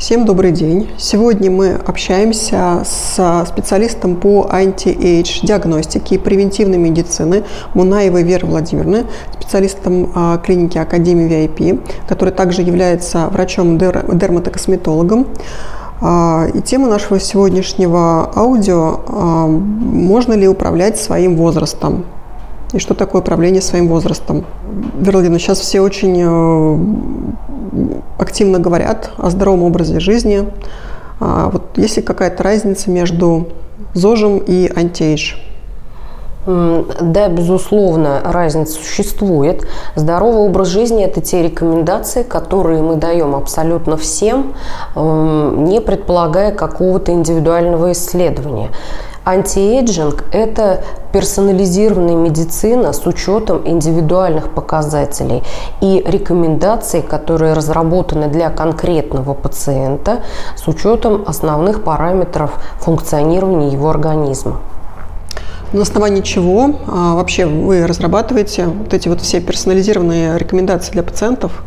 Всем добрый день. Сегодня мы общаемся с специалистом по anti-age диагностике и превентивной медицины Мунаевой Веры Владимировны, специалистом а, клиники Академии VIP, который также является врачом-дерматокосметологом. А, и тема нашего сегодняшнего аудио а, – можно ли управлять своим возрастом? И что такое управление своим возрастом? Вера Владимировна, сейчас все очень э, активно говорят о здоровом образе жизни. А вот есть ли какая-то разница между ЗОЖем и антиэйдж? Да, безусловно, разница существует. Здоровый образ жизни – это те рекомендации, которые мы даем абсолютно всем, не предполагая какого-то индивидуального исследования. Антиэйджинг – это персонализированная медицина с учетом индивидуальных показателей и рекомендаций, которые разработаны для конкретного пациента с учетом основных параметров функционирования его организма. На основании чего а, вообще вы разрабатываете вот эти вот все персонализированные рекомендации для пациентов?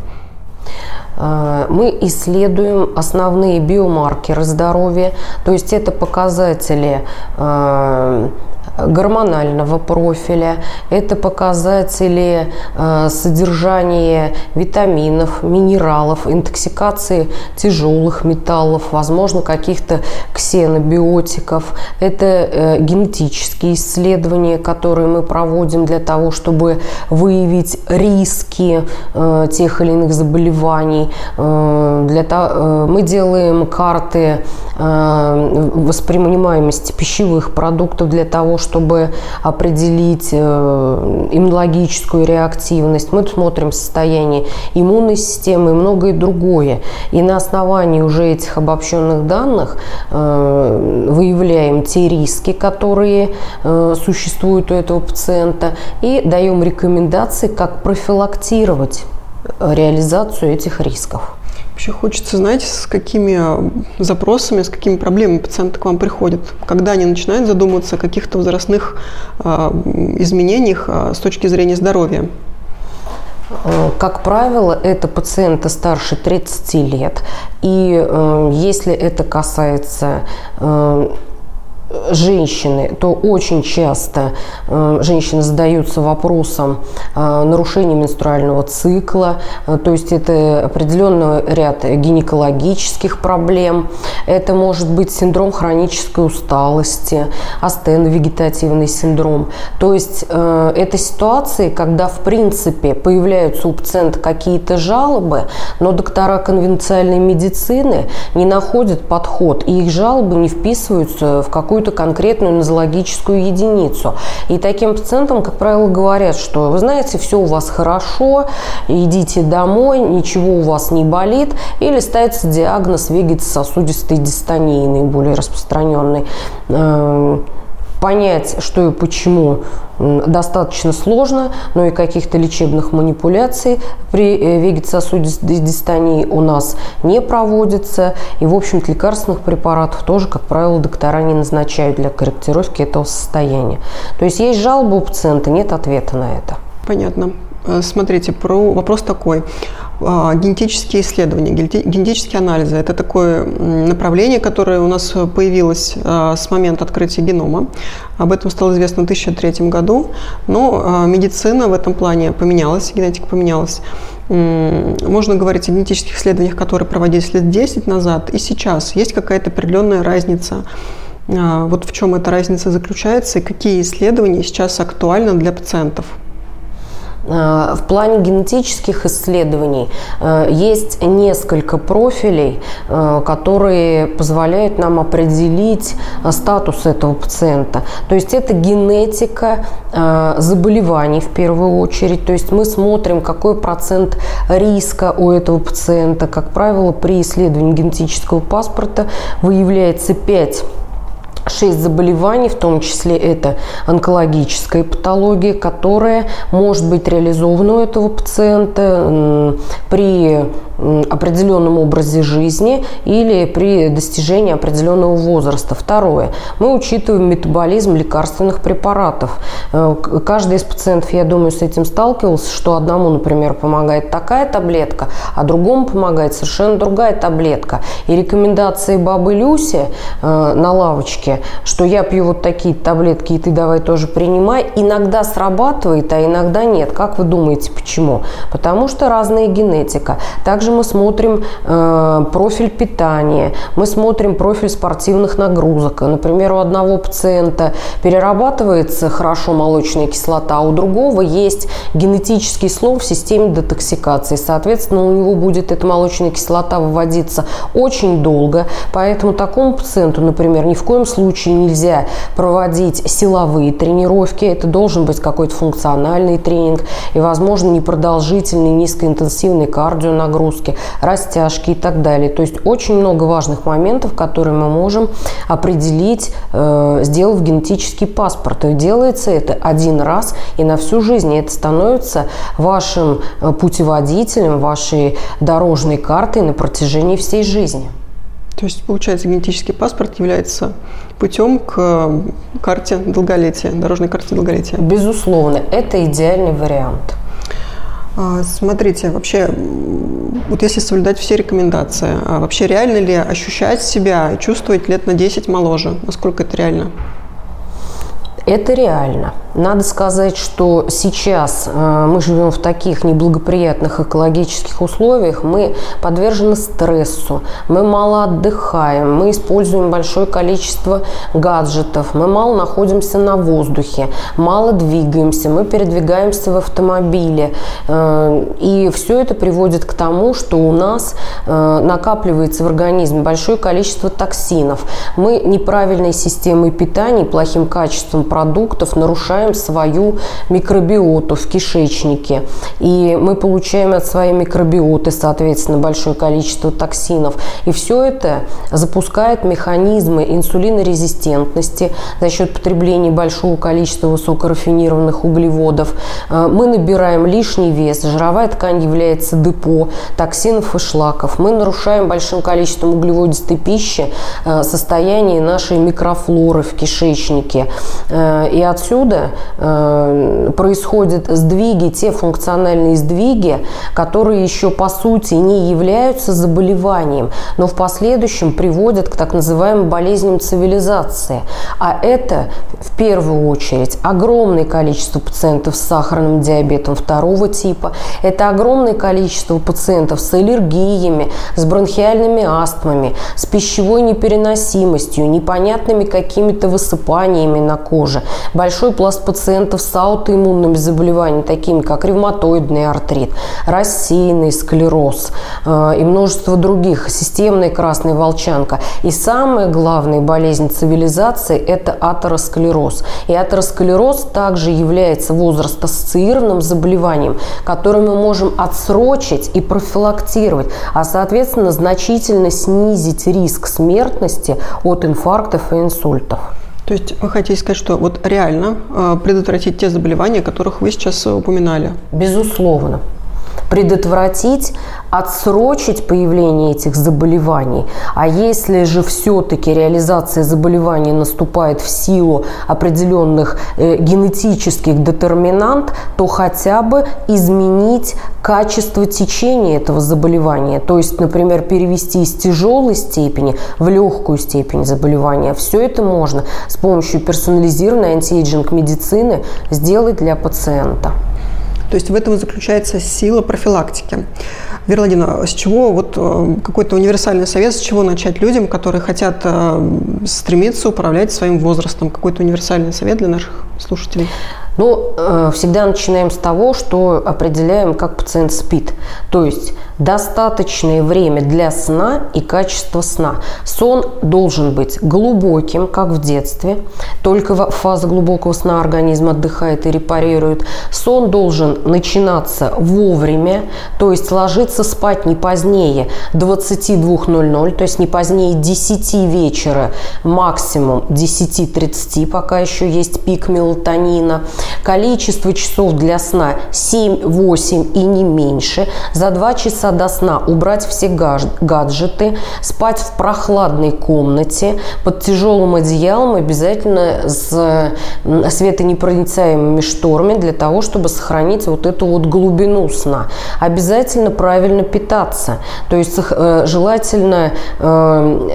А, мы исследуем основные биомаркеры здоровья, то есть это показатели а, гормонального профиля, это показатели э, содержания витаминов, минералов, интоксикации тяжелых металлов, возможно, каких-то ксенобиотиков. Это э, генетические исследования, которые мы проводим для того, чтобы выявить риски э, тех или иных заболеваний. Для того, мы делаем карты воспринимаемости пищевых продуктов для того, чтобы определить э, иммунологическую реактивность. Мы смотрим состояние иммунной системы и многое другое. И на основании уже этих обобщенных данных э, выявляем те риски, которые э, существуют у этого пациента, и даем рекомендации, как профилактировать реализацию этих рисков. Вообще хочется знать, с какими запросами, с какими проблемами пациенты к вам приходят, когда они начинают задумываться о каких-то возрастных э, изменениях э, с точки зрения здоровья. Э, как правило, это пациенты старше 30 лет. И э, если это касается э, женщины, то очень часто э, женщины задаются вопросом э, нарушения менструального цикла, э, то есть это определенный ряд гинекологических проблем, это может быть синдром хронической усталости, астеновегетативный синдром. То есть это ситуации, когда в принципе появляются у пациента какие-то жалобы, но доктора конвенциальной медицины не находят подход, и их жалобы не вписываются в какую-то какую-то конкретную нозологическую единицу. И таким пациентам, как правило, говорят, что вы знаете, все у вас хорошо, идите домой, ничего у вас не болит, или ставится диагноз вегетососудистой дистонии, наиболее распространенный эм, понять, что и почему достаточно сложно, но и каких-то лечебных манипуляций при э, вегетососудистой дистонии у нас не проводится. И, в общем-то, лекарственных препаратов тоже, как правило, доктора не назначают для корректировки этого состояния. То есть есть жалоба у пациента, нет ответа на это. Понятно. Э, смотрите, про вопрос такой. А, генетические исследования, генетические анализы – это такое направление, которое у нас появилось а, с момента открытия генома. Об этом стало известно в 2003 году, но а, медицина в этом плане поменялась, генетика поменялась. Можно говорить о генетических исследованиях, которые проводились лет 10 назад, и сейчас есть какая-то определенная разница. Вот в чем эта разница заключается и какие исследования сейчас актуальны для пациентов – в плане генетических исследований э, есть несколько профилей, э, которые позволяют нам определить статус этого пациента. То есть это генетика заболеваний в первую очередь. То есть мы смотрим, какой процент риска у этого пациента. Как правило, при исследовании генетического паспорта выявляется 5 шесть заболеваний, в том числе это онкологическая патология, которая может быть реализована у этого пациента при определенном образе жизни или при достижении определенного возраста. Второе. Мы учитываем метаболизм лекарственных препаратов. Э, каждый из пациентов, я думаю, с этим сталкивался, что одному, например, помогает такая таблетка, а другому помогает совершенно другая таблетка. И рекомендации бабы Люси э, на лавочке, что я пью вот такие таблетки, и ты давай тоже принимай, иногда срабатывает, а иногда нет. Как вы думаете, почему? Потому что разная генетика. Также мы смотрим э, профиль питания, мы смотрим профиль спортивных нагрузок. Например, у одного пациента перерабатывается хорошо молочная кислота, а у другого есть генетический слой в системе детоксикации. Соответственно, у него будет эта молочная кислота выводиться очень долго. Поэтому такому пациенту, например, ни в коем случае нельзя проводить силовые тренировки. Это должен быть какой-то функциональный тренинг и, возможно, непродолжительные низкоинтенсивные кардионагрузки, растяжки и так далее. То есть очень много важных моментов, которые мы можем определить, э, сделав генетический паспорт. И делается это один раз и на всю жизнь. И это становится вашим э, путеводителем, вашей дорожной картой на протяжении всей жизни. То есть, получается, генетический паспорт является путем к э, карте долголетия, дорожной карте долголетия. Безусловно, это идеальный вариант. А, смотрите, вообще, вот если соблюдать все рекомендации, а вообще реально ли ощущать себя чувствовать лет на 10 моложе? Насколько это реально? Это реально. Надо сказать, что сейчас э, мы живем в таких неблагоприятных экологических условиях, мы подвержены стрессу, мы мало отдыхаем, мы используем большое количество гаджетов, мы мало находимся на воздухе, мало двигаемся, мы передвигаемся в автомобиле. Э, и все это приводит к тому, что у нас э, накапливается в организме большое количество токсинов. Мы неправильной системой питания, плохим качеством продуктов нарушаем свою микробиоту в кишечнике. И мы получаем от своей микробиоты, соответственно, большое количество токсинов. И все это запускает механизмы инсулинорезистентности за счет потребления большого количества высокорафинированных углеводов. Э, мы набираем лишний вес, жировая ткань является депо токсинов и шлаков. Мы нарушаем большим количеством углеводистой пищи э, состояние нашей микрофлоры в кишечнике. Э, и отсюда э, происходят сдвиги, те функциональные сдвиги, которые еще по сути не являются заболеванием, но в последующем приводят к так называемым болезням цивилизации. А это в первую очередь огромное количество пациентов с сахарным диабетом второго типа, это огромное количество пациентов с аллергиями, с бронхиальными астмами, с пищевой непереносимостью, непонятными какими-то высыпаниями на коже, кожи. Большой пласт пациентов с аутоиммунными заболеваниями, такими как ревматоидный артрит, рассеянный склероз э, и множество других, системная красная волчанка. И самая главная болезнь цивилизации – это атеросклероз. И атеросклероз также является возраст-ассоциированным заболеванием, которое мы можем отсрочить и профилактировать, а соответственно значительно снизить риск смертности от инфарктов и инсультов. То есть вы хотите сказать, что вот реально э, предотвратить те заболевания, о которых вы сейчас упоминали? Безусловно предотвратить, отсрочить появление этих заболеваний. А если же все-таки реализация заболеваний наступает в силу определенных э, генетических детерминант, то хотя бы изменить качество течения этого заболевания. То есть, например, перевести из тяжелой степени в легкую степень заболевания. Все это можно с помощью персонализированной anti-aging медицины сделать для пациента. То есть в этом заключается сила профилактики. Вера Владимировна, с чего вот э, какой-то универсальный совет, с чего начать людям, которые хотят э, стремиться управлять своим возрастом? Какой-то универсальный совет для наших слушателей? Ну, э, всегда начинаем с того, что определяем, как пациент спит. То есть достаточное время для сна и качество сна. Сон должен быть глубоким, как в детстве. Только фаза глубокого сна организм отдыхает и репарирует. Сон должен начинаться вовремя, то есть ложиться спать не позднее 22.00, то есть не позднее 10 вечера, максимум 10.30, пока еще есть пик мелатонина. Количество часов для сна 7-8 и не меньше. За 2 часа до сна убрать все гаджеты, спать в прохладной комнате, под тяжелым одеялом, обязательно с светонепроницаемыми шторами для того, чтобы сохранить вот эту вот глубину сна. Обязательно правильно питаться, то есть э, желательно э,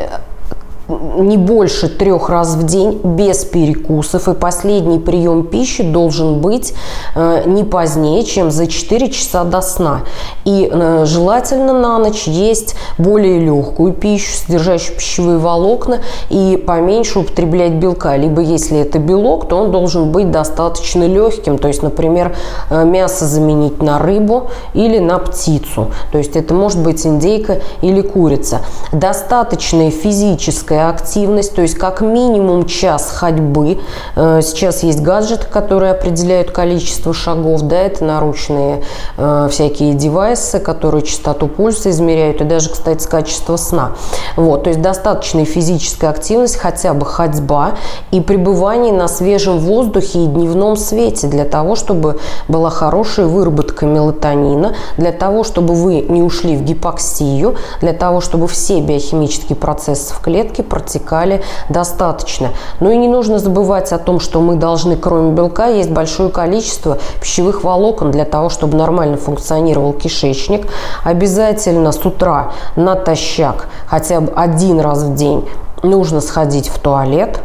не больше трех раз в день без перекусов. И последний прием пищи должен быть э, не позднее, чем за 4 часа до сна. И э, желательно на ночь есть более легкую пищу, содержащую пищевые волокна, и поменьше употреблять белка. Либо если это белок, то он должен быть достаточно легким. То есть, например, э, мясо заменить на рыбу или на птицу. То есть это может быть индейка или курица. Достаточная физическая физическая активность, то есть как минимум час ходьбы. Э, сейчас есть гаджеты, которые определяют количество шагов, да, это наручные э, всякие девайсы, которые частоту пульса измеряют и даже, кстати, качество сна. Вот, то есть достаточная физическая активность, хотя бы ходьба и пребывание на свежем воздухе и дневном свете для того, чтобы была хорошая выработка мелатонина, для того, чтобы вы не ушли в гипоксию, для того, чтобы все биохимические процессы в клетке протекали достаточно. Но и не нужно забывать о том, что мы должны, кроме белка, есть большое количество пищевых волокон для того, чтобы нормально функционировал кишечник. Обязательно с утра натощак хотя бы один раз в день нужно сходить в туалет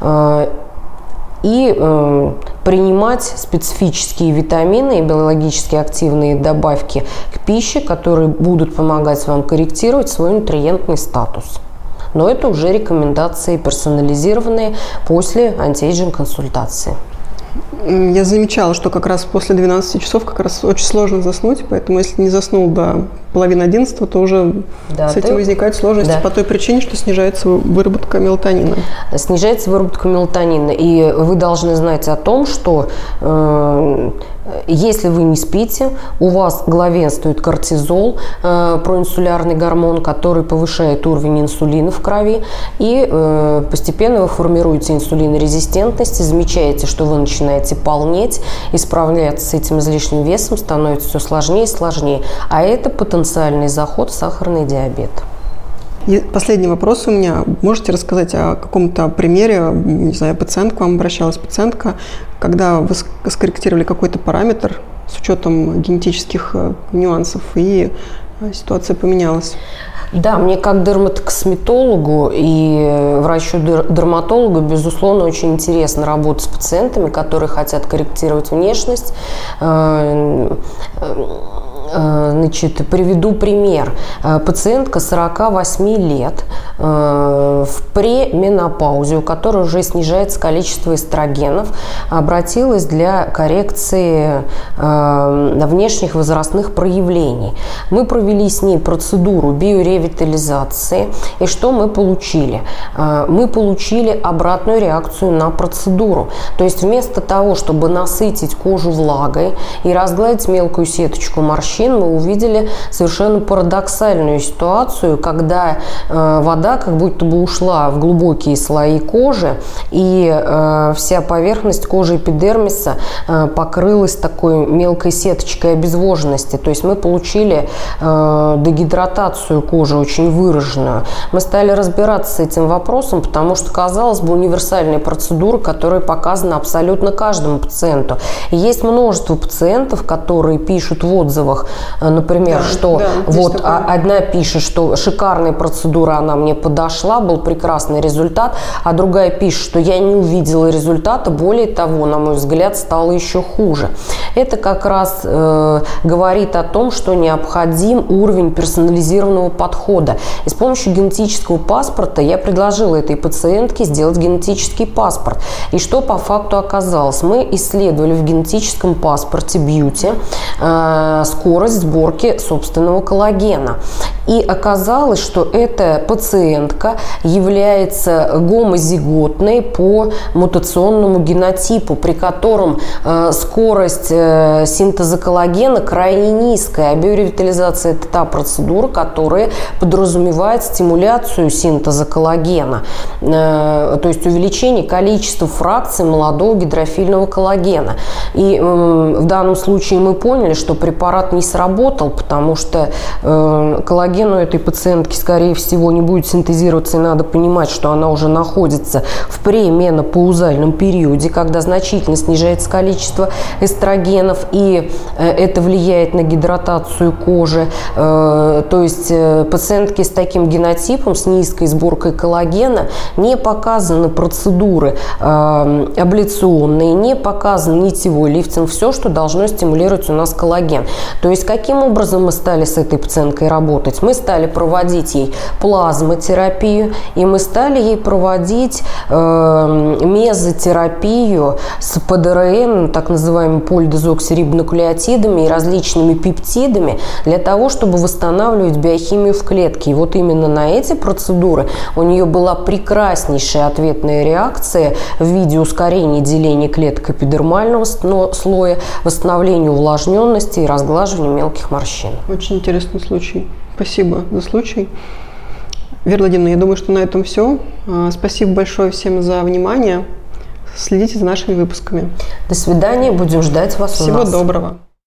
э, и э, принимать специфические витамины и биологически активные добавки к пище, которые будут помогать вам корректировать свой нутриентный статус но это уже рекомендации персонализированные после anti-aging консультации. Я замечала, что как раз после 12 часов как раз очень сложно заснуть, поэтому если не заснул до половины 11, то уже да, с этим ты... возникают сложности да. по той причине, что снижается выработка мелатонина. Снижается выработка мелатонина, и вы должны знать о том, что э, если вы не спите, у вас главенствует кортизол, э, проинсулярный гормон, который повышает уровень инсулина в крови, и э, постепенно вы формируете инсулинорезистентность, замечаете, что вы начинаете полнеть, и с этим излишним весом становится все сложнее и сложнее. А это потенциальный заход в сахарный диабет. И последний вопрос у меня. Можете рассказать о каком-то примере, не знаю, пациент к вам обращалась, пациентка, когда вы скорректировали какой-то параметр с учетом генетических э, нюансов, и э, ситуация поменялась? Да, мне как дерматокосметологу и врачу-дерматологу, безусловно, очень интересно работать с пациентами, которые хотят корректировать внешность. Э, Э, значит, приведу пример. Э, пациентка 48 лет э, в пременопаузе, у которой уже снижается количество эстрогенов, обратилась для коррекции внешних возрастных проявлений. Мы провели с ней процедуру биоревитализации. И что мы получили? Мы получили обратную реакцию на процедуру. То есть вместо того, чтобы насытить кожу влагой и разгладить мелкую сеточку морщин, мужчин мы увидели совершенно парадоксальную ситуацию, когда э, вода как будто бы ушла в глубокие слои кожи, и э, вся поверхность кожи эпидермиса э, покрылась такой мелкой сеточкой обезвоженности. То есть мы получили дегидратацию кожи очень выраженную. Мы стали разбираться с этим вопросом, потому что, казалось бы, универсальная процедура, которая показана абсолютно каждому пациенту. Есть множество пациентов, которые пишут в отзывах, например, да, что да, вот такое. одна пишет, что шикарная процедура, она мне подошла, был прекрасный результат, а другая пишет, что я не увидела результата, более того, на мой взгляд, стало еще хуже. Это как раз э, говорит о том, что необходим уровень персонализированного подхода. И с помощью генетического паспорта я предложила этой пациентке сделать генетический паспорт. И что по факту оказалось? Мы исследовали в генетическом паспорте бьюти э, скорость сборки собственного коллагена. И оказалось, что эта пациентка является гомозиготной по мутационному генотипу, при котором э, скорость э, синтеза коллагена крайне низкая. А биоревитализация – это та процедура, которая подразумевает стимуляцию синтеза коллагена, э, то есть увеличение количества фракций молодого гидрофильного коллагена. И в данном случае мы поняли, что препарат не сработал, потому что э, коллаген у этой пациентки, скорее всего, не будет синтезироваться, и надо понимать, что она уже находится в пременопаузальном периоде, когда значительно снижается количество эстрогенов, и э, это влияет на гидратацию кожи. Э, то есть пациентки с таким генотипом, с низкой сборкой коллагена, не показаны процедуры абляционные, не показан нитевой лифтинг, все, что должно стимулировать у нас коллаген. То есть каким образом мы стали с этой пациенткой работать? Мы стали проводить ей плазмотерапию, и мы стали ей проводить э, мезотерапию с ПДРН, так называемыми полидезоксирибонуклеотидами и различными пептидами для того, чтобы восстанавливать биохимию в клетке. И вот именно на эти процедуры у нее была прекраснейшая ответная реакция в виде ускорения деления клеток эпидермального слоя, восстановления увлажненности и разглаживания мелких морщин. Очень интересный случай. Спасибо за случай. Вера Владимировна, я думаю, что на этом все. А, спасибо большое всем за внимание. Следите за нашими выпусками. До свидания. Будем ждать вас Всего доброго.